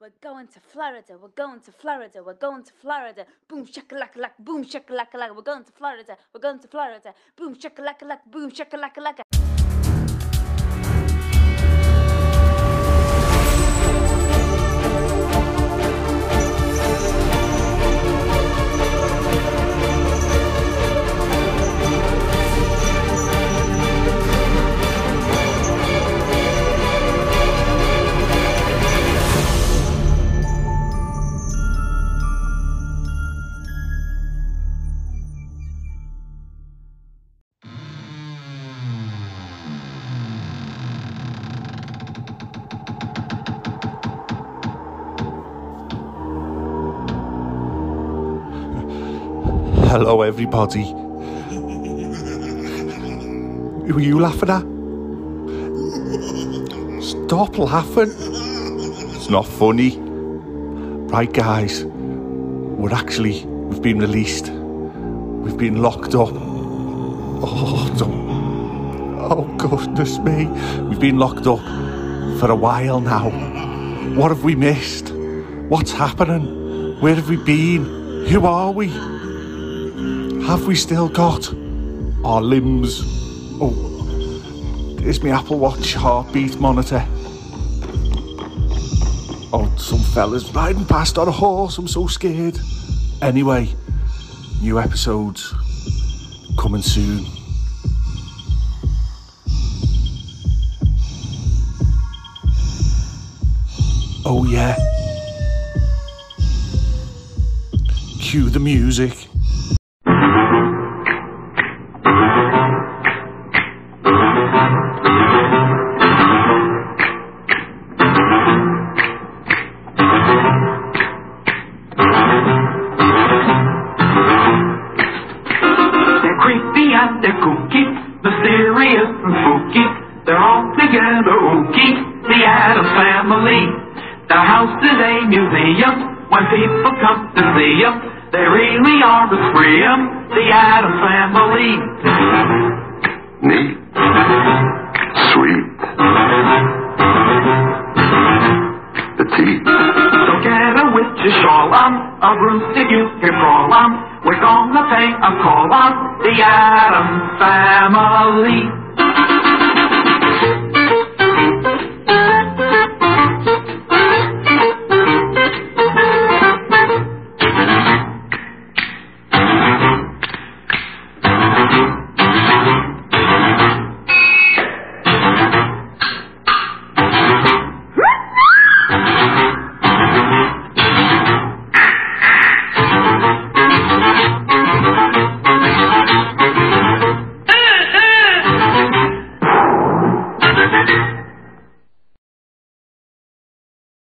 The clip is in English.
We're going to Florida. We're going to Florida. We're going to Florida. Boom shakalaka laka. Boom shakalaka laka. We're going to Florida. We're going to Florida. Boom shakalaka laka. Boom shakalaka Hello, everybody. Who are you laughing at? Stop laughing. It's not funny. Right, guys. We're actually, we've been released. We've been locked up. Oh, don't- oh goodness me. We've been locked up for a while now. What have we missed? What's happening? Where have we been? Who are we? Have we still got our limbs? Oh, there's my Apple Watch heartbeat monitor. Oh, some fella's riding past on a horse. I'm so scared. Anyway, new episodes coming soon. Oh, yeah. Cue the music. Kooky, mysterious and spooky. They're all together ooky, the Addams family. The house is a museum when people come to see them. They really are the scream, the Addams family. Neat. Sweet. Petite. So get a witch's shawl on, a broomstick you can crawl on. We're gonna pay a call on the Addams family.